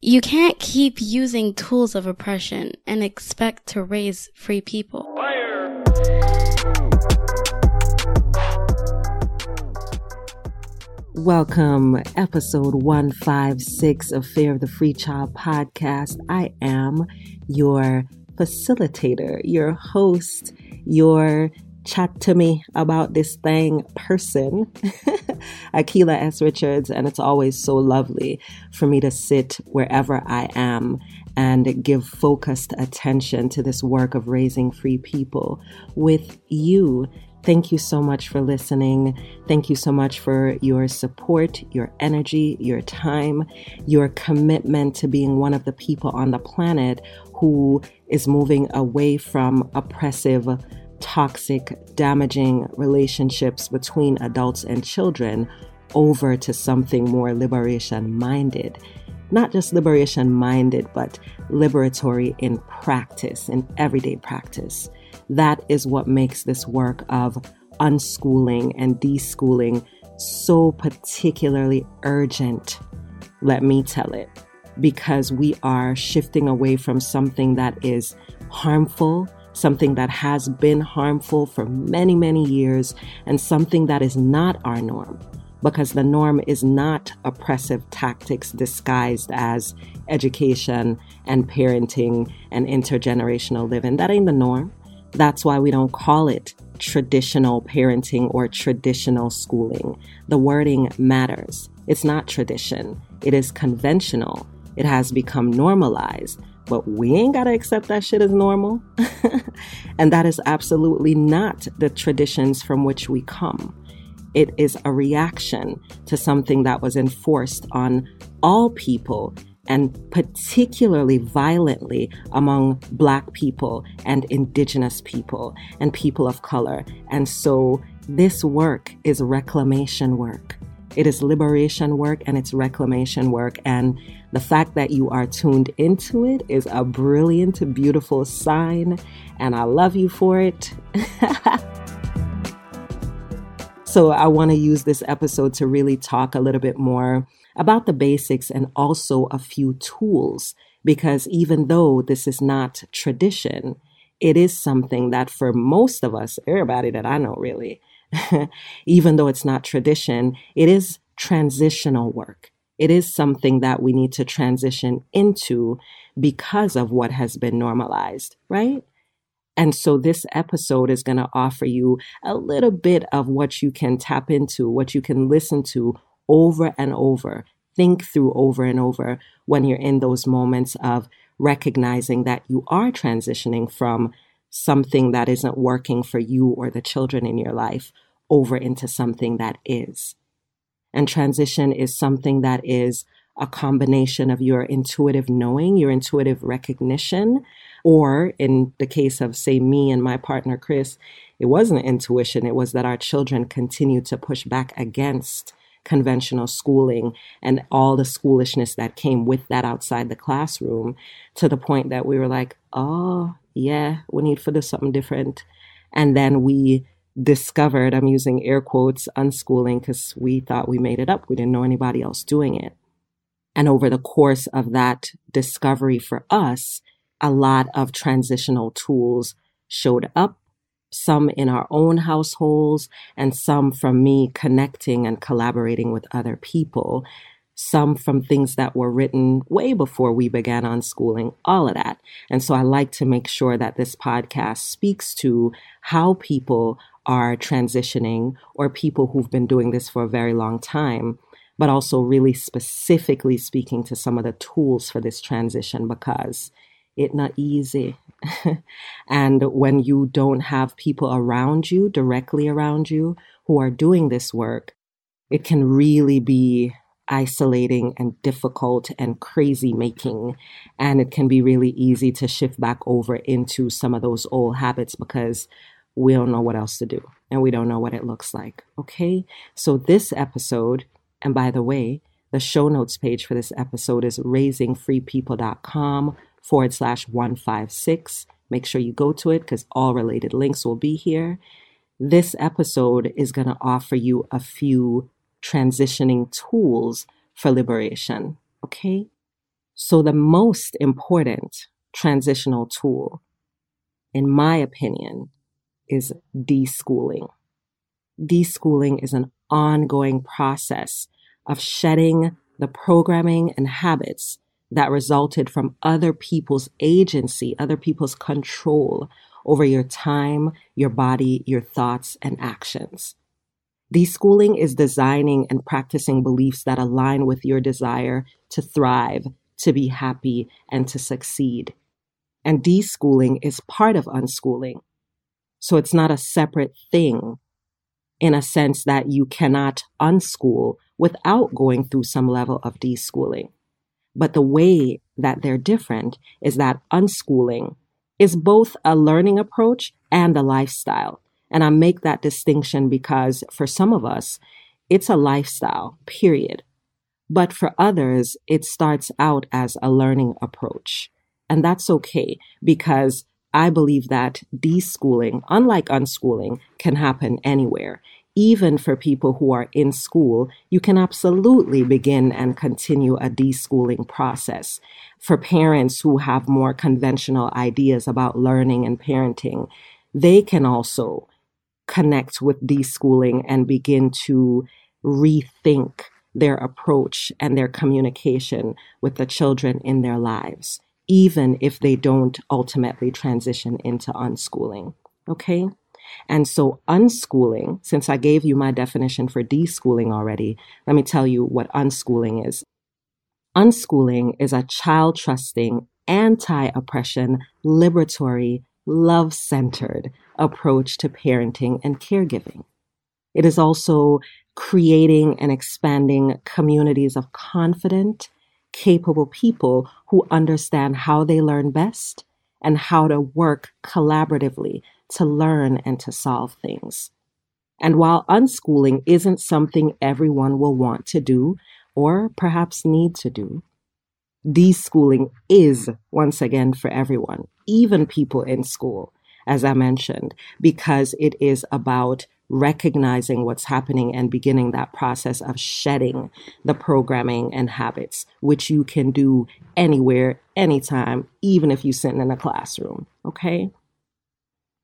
You can't keep using tools of oppression and expect to raise free people. Fire! Welcome, episode 156 of Fare of the Free Child podcast. I am your facilitator, your host, your chat to me about this thing person, Akilah S. Richards, and it's always so lovely for me to sit wherever I am and give focused attention to this work of raising free people with you. Thank you so much for listening. Thank you so much for your support, your energy, your time, your commitment to being one of the people on the planet who is moving away from oppressive toxic, damaging relationships between adults and children over to something more liberation minded. Not just liberation minded, but liberatory in practice, in everyday practice. That is what makes this work of unschooling and deschooling so particularly urgent. Let me tell it. Because we are shifting away from something that is harmful something that has been harmful for many, many years, and something that is not our norm. Because the norm is not oppressive tactics disguised as education and parenting and intergenerational living. That ain't the norm. That's why we don't call it traditional parenting or traditional schooling. The wording matters. It's not tradition, it is conventional. It has become normalized but we ain't got to accept that shit as normal. and that is absolutely not the traditions from which we come. It is a reaction to something that was enforced on all people and particularly violently among Black people and Indigenous people and people of color. And so this work is reclamation work. It is liberation work and it's reclamation work. And the fact that you are tuned into it is a brilliant, beautiful sign. And I love you for it. so, I want to use this episode to really talk a little bit more about the basics and also a few tools. Because even though this is not tradition, it is something that for most of us, everybody that I know really, even though it's not tradition, it is transitional work. It is something that we need to transition into because of what has been normalized, right? And so this episode is going to offer you a little bit of what you can tap into, what you can listen to over and over, think through over and over when you're in those moments of recognizing that you are transitioning from something that isn't working for you or the children in your life over into something that is. And transition is something that is a combination of your intuitive knowing, your intuitive recognition, or in the case of, say, me and my partner Chris, it wasn't intuition, it was that our children continued to push back against conventional schooling and all the schoolishness that came with that outside the classroom to the point that we were like, oh, yeah, we need for this something different. And then we discovered, I'm using air quotes, unschooling because we thought we made it up. We didn't know anybody else doing it. And over the course of that discovery for us, a lot of transitional tools showed up, some in our own households, and some from me connecting and collaborating with other people some from things that were written way before we began unschooling, all of that. And so I like to make sure that this podcast speaks to how people are transitioning or people who've been doing this for a very long time, but also really specifically speaking to some of the tools for this transition because it's not easy. and when you don't have people around you, directly around you, who are doing this work, it can really be isolating and difficult and crazy making. And it can be really easy to shift back over into some of those old habits because we don't know what else to do and we don't know what it looks like. Okay. So, this episode, and by the way, the show notes page for this episode is raisingfreepeople.com forward slash 156. Make sure you go to it because all related links will be here. This episode is going to offer you a few transitioning tools for liberation. Okay. So, the most important transitional tool, in my opinion, is deschooling. Deschooling is an ongoing process of shedding the programming and habits that resulted from other people's agency, other people's control over your time, your body, your thoughts, and actions. Deschooling is designing and practicing beliefs that align with your desire to thrive, to be happy, and to succeed. And deschooling is part of unschooling. So it's not a separate thing in a sense that you cannot unschool without going through some level of deschooling. But the way that they're different is that unschooling is both a learning approach and a lifestyle. And I make that distinction because for some of us, it's a lifestyle, period. But for others, it starts out as a learning approach. And that's okay because I believe that deschooling, unlike unschooling, can happen anywhere. Even for people who are in school, you can absolutely begin and continue a deschooling process. For parents who have more conventional ideas about learning and parenting, they can also connect with deschooling and begin to rethink their approach and their communication with the children in their lives even if they don't ultimately transition into unschooling. Okay? And so, unschooling, since I gave you my definition for deschooling already, let me tell you what unschooling is. Unschooling is a child trusting, anti oppression, liberatory, love centered approach to parenting and caregiving. It is also creating and expanding communities of confident, capable people who understand how they learn best and how to work collaboratively to learn and to solve things. And while unschooling isn't something everyone will want to do or perhaps need to do, deschooling is once again for everyone, even people in school, as I mentioned, because it is about recognizing what's happening and beginning that process of shedding the programming and habits, which you can do anywhere, anytime, even if you're sitting in a classroom. Okay.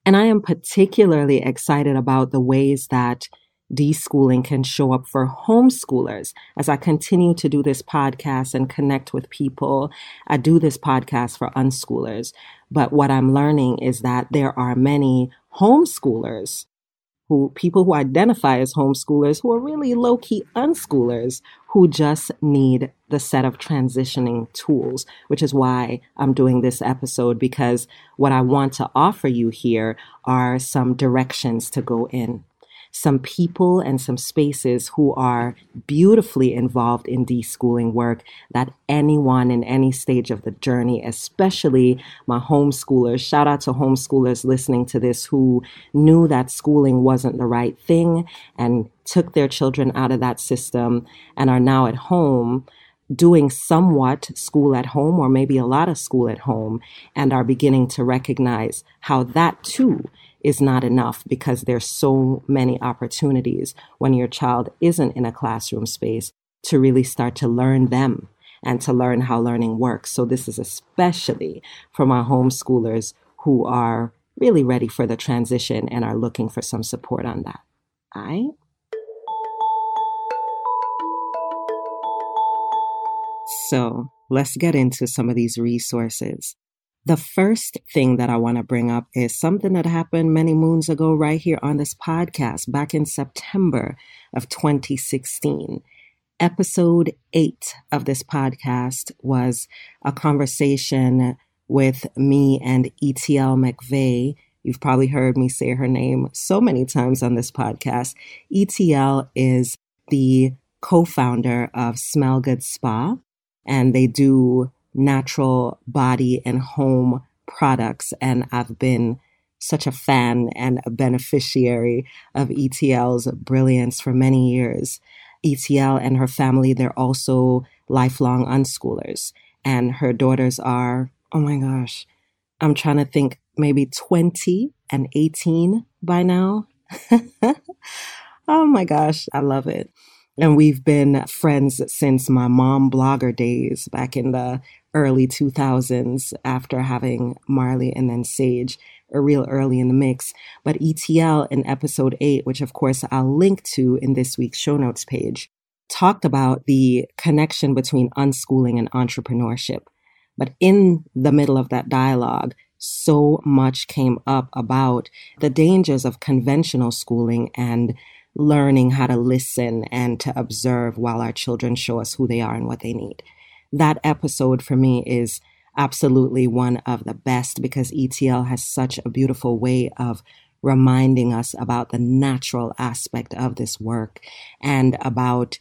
And I am particularly excited about the ways that deschooling can show up for homeschoolers as I continue to do this podcast and connect with people. I do this podcast for unschoolers, but what I'm learning is that there are many homeschoolers who people who identify as homeschoolers who are really low key unschoolers who just need the set of transitioning tools, which is why I'm doing this episode because what I want to offer you here are some directions to go in some people and some spaces who are beautifully involved in deschooling work that anyone in any stage of the journey, especially my homeschoolers, shout out to homeschoolers listening to this who knew that schooling wasn't the right thing and took their children out of that system and are now at home doing somewhat school at home or maybe a lot of school at home and are beginning to recognize how that too is not enough because there's so many opportunities when your child isn't in a classroom space to really start to learn them and to learn how learning works. So this is especially for my homeschoolers who are really ready for the transition and are looking for some support on that. All right? So let's get into some of these resources. The first thing that I want to bring up is something that happened many moons ago, right here on this podcast, back in September of 2016. Episode eight of this podcast was a conversation with me and ETL McVeigh. You've probably heard me say her name so many times on this podcast. ETL is the co founder of Smell Good Spa, and they do natural body and home products. And I've been such a fan and a beneficiary of ETL's brilliance for many years. ETL and her family, they're also lifelong unschoolers. And her daughters are, oh my gosh, I'm trying to think, maybe 20 and 18 by now. oh my gosh, I love it. And we've been friends since my mom blogger days back in the early 2000s after having Marley and then Sage a real early in the mix. But ETL in episode eight, which of course I'll link to in this week's show notes page, talked about the connection between unschooling and entrepreneurship. But in the middle of that dialogue, so much came up about the dangers of conventional schooling and learning how to listen and to observe while our children show us who they are and what they need. That episode for me is absolutely one of the best because ETL has such a beautiful way of reminding us about the natural aspect of this work and about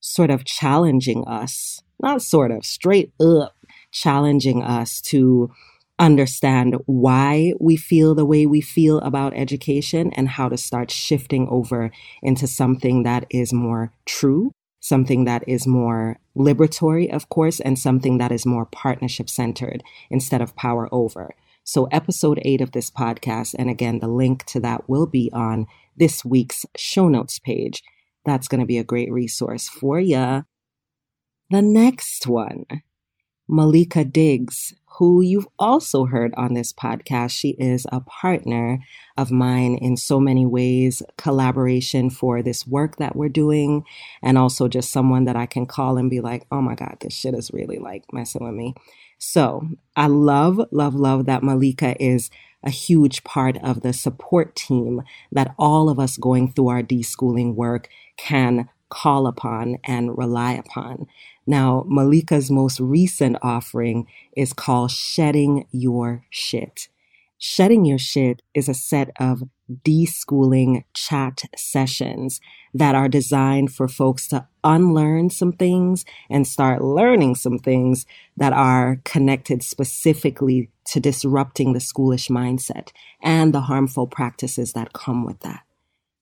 sort of challenging us, not sort of, straight up challenging us to understand why we feel the way we feel about education and how to start shifting over into something that is more true, something that is more liberatory, of course, and something that is more partnership centered instead of power over. So, episode eight of this podcast, and again, the link to that will be on this week's show notes page. That's going to be a great resource for you. The next one, Maleka Diggs, who you've also heard on this podcast. She is a partner of mine in so many ways, collaboration for this work that we're doing, and also just someone that I can call and be like, oh my God, this shit is really like messing with me. So I love, love, love that Maleka is a huge part of the support team that all of us going through our deschooling work can call upon and rely upon. Now, Maleka's most recent offering is called Shedding Your Shit. Shedding Your Shit is a set of deschooling chat sessions that are designed for folks to unlearn some things and start learning some things that are connected specifically to disrupting the schoolish mindset and the harmful practices that come with that.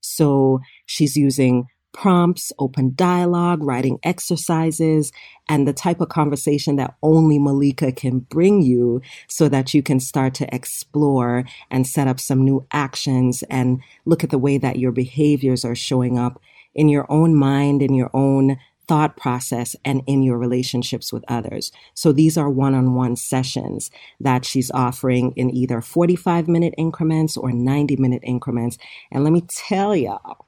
So she's using prompts, open dialogue, writing exercises, and the type of conversation that only Maleka can bring you so that you can start to explore and set up some new actions and look at the way that your behaviors are showing up in your own mind, in your own thought process and in your relationships with others. So these are one on one sessions that she's offering in either 45 minute increments or 90 minute increments. And let me tell y'all,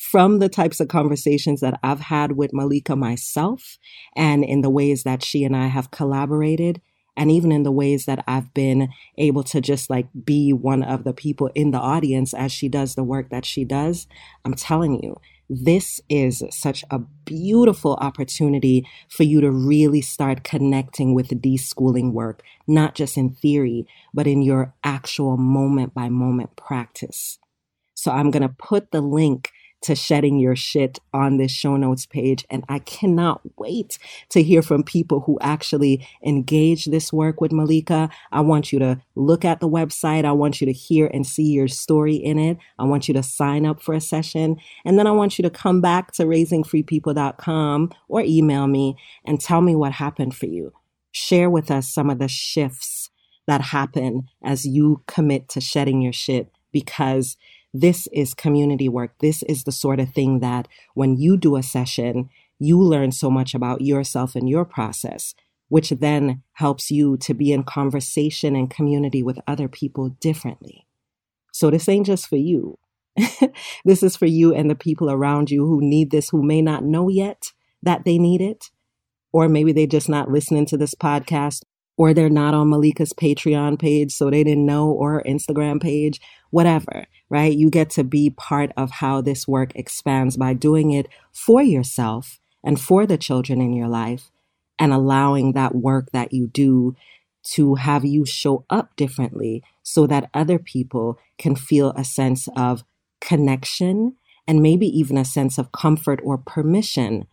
from the types of conversations that I've had with Maleka myself and in the ways that she and I have collaborated and even in the ways that I've been able to just like be one of the people in the audience as she does the work that she does, I'm telling you, this is such a beautiful opportunity for you to really start connecting with the deschooling work, not just in theory, but in your actual moment by moment practice. So I'm going to put the link to shedding your shit on this show notes page. And I cannot wait to hear from people who actually engage this work with Maleka. I want you to look at the website. I want you to hear and see your story in it. I want you to sign up for a session. And then I want you to come back to raisingfreepeople.com or email me and tell me what happened for you. Share with us some of the shifts that happen as you commit to shedding your shit because this is community work. This is the sort of thing that when you do a session, you learn so much about yourself and your process, which then helps you to be in conversation and community with other people differently. So this ain't just for you. this is for you and the people around you who need this, who may not know yet that they need it. Or maybe they're just not listening to this podcast or they're not on Maleka's Patreon page, so they didn't know, or Instagram page, whatever, right? You get to be part of how this work expands by doing it for yourself and for the children in your life and allowing that work that you do to have you show up differently so that other people can feel a sense of connection and maybe even a sense of comfort or permission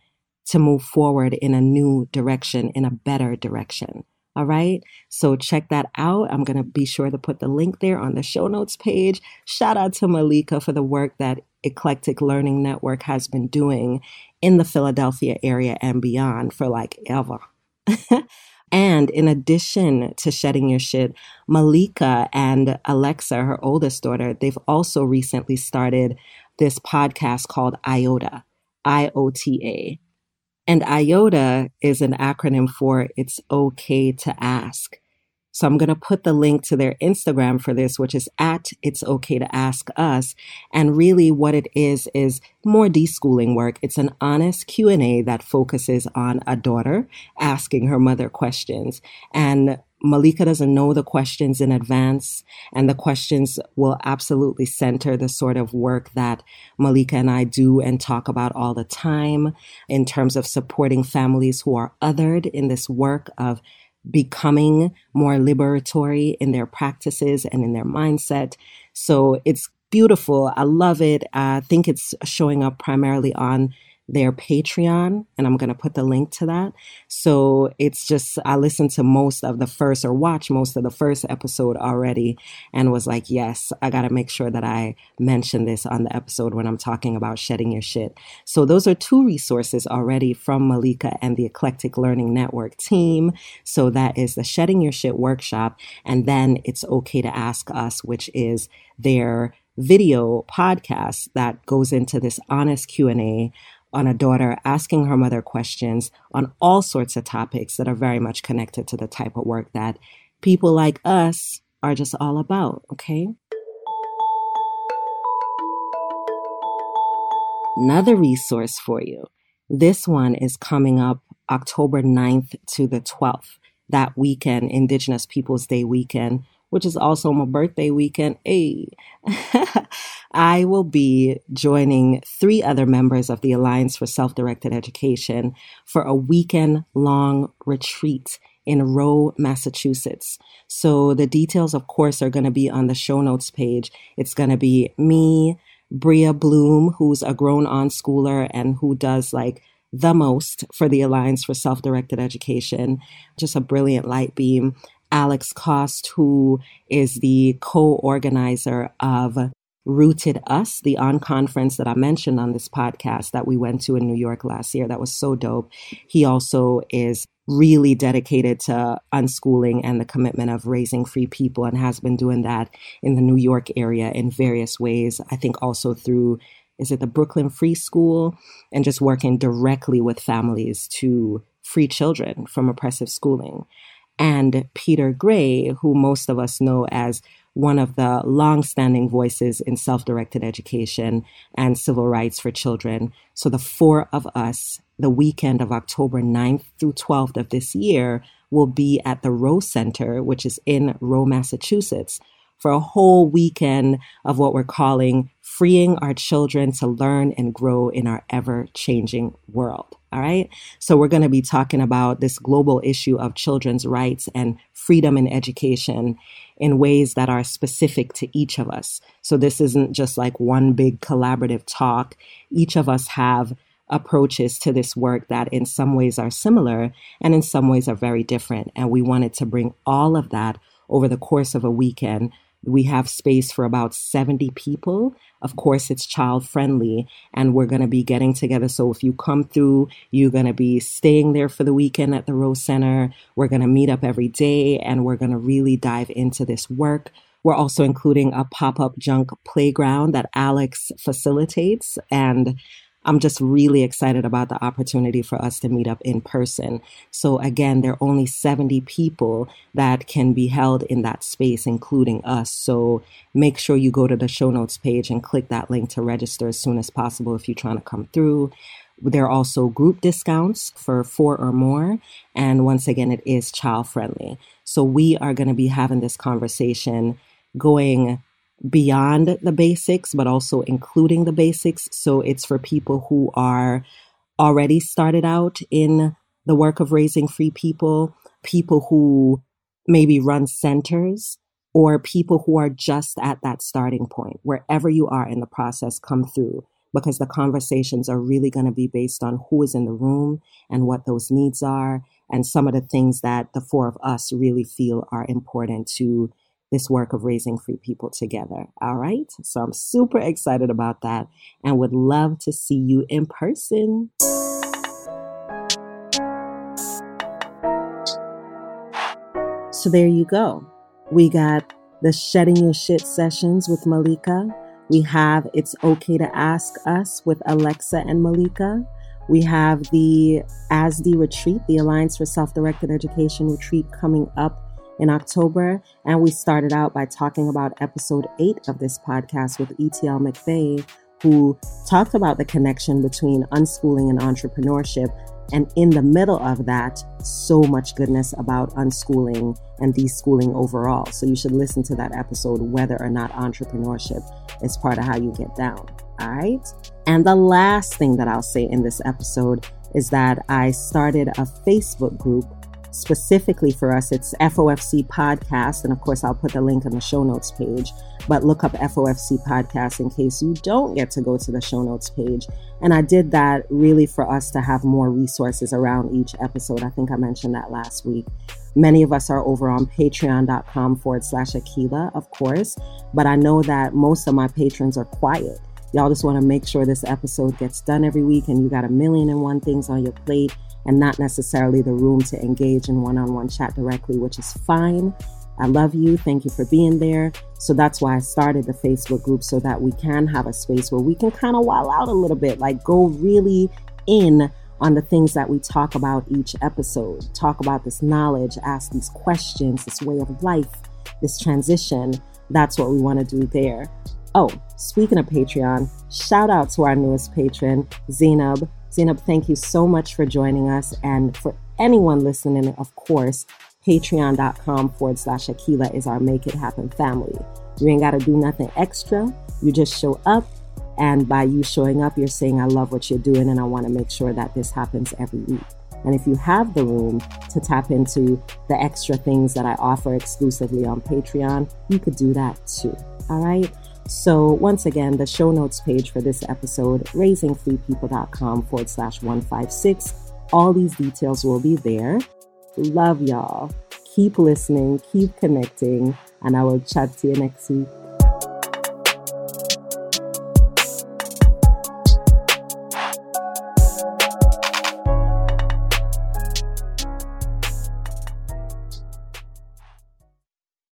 to move forward in a new direction, in a better direction. All right. So check that out. I'm going to be sure to put the link there on the show notes page. Shout out to Maleka for the work that Eclectic Learning Network has been doing in the Philadelphia area and beyond for like ever. and in addition to shedding your shit, Maleka and Alexa, her oldest daughter, they've also recently started this podcast called IOTA. IOTA. And IOTA is an acronym for It's Okay to Ask. So I'm going to put the link to their Instagram for this, which is at It's Okay to Ask Us. And really what it is, is more deschooling work. It's an honest Q&A that focuses on a daughter asking her mother questions. And Maleka doesn't know the questions in advance, and the questions will absolutely center the sort of work that Maleka and I do and talk about all the time in terms of supporting families who are othered in this work of becoming more liberatory in their practices and in their mindset. So it's beautiful. I love it. I think it's showing up primarily on their Patreon, and I'm going to put the link to that. So it's just, I listened to most of the first or watch most of the first episode already and was like, yes, I got to make sure that I mention this on the episode when I'm talking about shedding your shit. So those are two resources already from Maleka and the Eclectic Learning Network team. So that is the Shedding Your Shit workshop. And then it's okay to ask us, which is their video podcast that goes into this honest Q&A on a daughter asking her mother questions on all sorts of topics that are very much connected to the type of work that people like us are just all about, okay? Another resource for you. This one is coming up October 9th to the 12th, that weekend, Indigenous Peoples Day weekend, which is also my birthday weekend. Hey, I will be joining three other members of the Alliance for Self Directed Education for a weekend long retreat in Rowe, Massachusetts. So the details, of course, are going to be on the show notes page. It's going to be me, Bria Bloom, who's a grown unschooler and who does like the most for the Alliance for Self Directed Education, just a brilliant light beam. Alex Khost, who is the co organizer of Rooted Us, the unconference that I mentioned on this podcast that we went to in New York last year. That was so dope. He also is really dedicated to unschooling and the commitment of raising free people and has been doing that in the New York area in various ways. I think also through is it the Brooklyn Free School and just working directly with families to free children from oppressive schooling and Peter Gray, who most of us know as one of the long-standing voices in self-directed education and civil rights for children. So the four of us, the weekend of October 9th through 12th of this year, will be at the Rowe Center, which is in Rowe, Massachusetts, for a whole weekend of what we're calling freeing our children to learn and grow in our ever changing world. All right. So we're going to be talking about this global issue of children's rights and freedom in education in ways that are specific to each of us. So this isn't just like one big collaborative talk. Each of us have approaches to this work that in some ways are similar and in some ways are very different. And we wanted to bring all of that over the course of a weekend we have space for about 70 people. Of course, it's child friendly, and we're going to be getting together. So, if you come through, you're going to be staying there for the weekend at the Rose Center. We're going to meet up every day, and we're going to really dive into this work. We're also including a pop up junk playground that Alex facilitates. And I'm just really excited about the opportunity for us to meet up in person. So again, there are only 70 people that can be held in that space, including us. So make sure you go to the show notes page and click that link to register as soon as possible if you're trying to come through. There are also group discounts for four or more. And once again, it is child friendly. So we are going to be having this conversation going beyond the basics, but also including the basics. So it's for people who are already started out in the work of raising free people, people who maybe run centers, or people who are just at that starting point. Wherever you are in the process, come through because the conversations are really going to be based on who is in the room and what those needs are and some of the things that the four of us really feel are important to this work of raising free people together. All right. So I'm super excited about that and would love to see you in person. So there you go. We got the Shedding Your Shit sessions with Maleka. We have It's Okay to Ask Us with Alexa and Maleka. We have the ASDE retreat, the Alliance for Self Directed Education retreat coming up in October. And we started out by talking about episode eight of this podcast with ETL McVeigh, who talked about the connection between unschooling and entrepreneurship. And in the middle of that, so much goodness about unschooling and deschooling overall. So you should listen to that episode, whether or not entrepreneurship is part of how you get down. All right. And the last thing that I'll say in this episode is that I started a Facebook group specifically for us. It's FOFC Podcast. And of course, I'll put the link in the show notes page. But look up FOFC Podcast in case you don't get to go to the show notes page. And I did that really for us to have more resources around each episode. I think I mentioned that last week. Many of us are over on patreon.com forward slash Akilah, of course. But I know that most of my patrons are quiet. Y'all just want to make sure this episode gets done every week and you got a million and one things on your plate and not necessarily the room to engage in one on one chat directly, which is fine. I love you. Thank you for being there. So that's why I started the Facebook group so that we can have a space where we can kind of wild out a little bit, like go really in on the things that we talk about each episode, talk about this knowledge, ask these questions, this way of life, this transition. That's what we want to do there. Oh, speaking of Patreon, shout out to our newest patron, Zainab. Zainab, thank you so much for joining us. And for anyone listening, of course, patreon.com forward slash Akilah is our Make It Happen family. You ain't got to do nothing extra. You just show up. And by you showing up, you're saying, I love what you're doing and I want to make sure that this happens every week. And if you have the room to tap into the extra things that I offer exclusively on Patreon, you could do that too. All right. So, once again, the show notes page for this episode, raisingfreepeople.com forward slash 156. All these details will be there. Love y'all. Keep listening, keep connecting, and I will chat to you next week.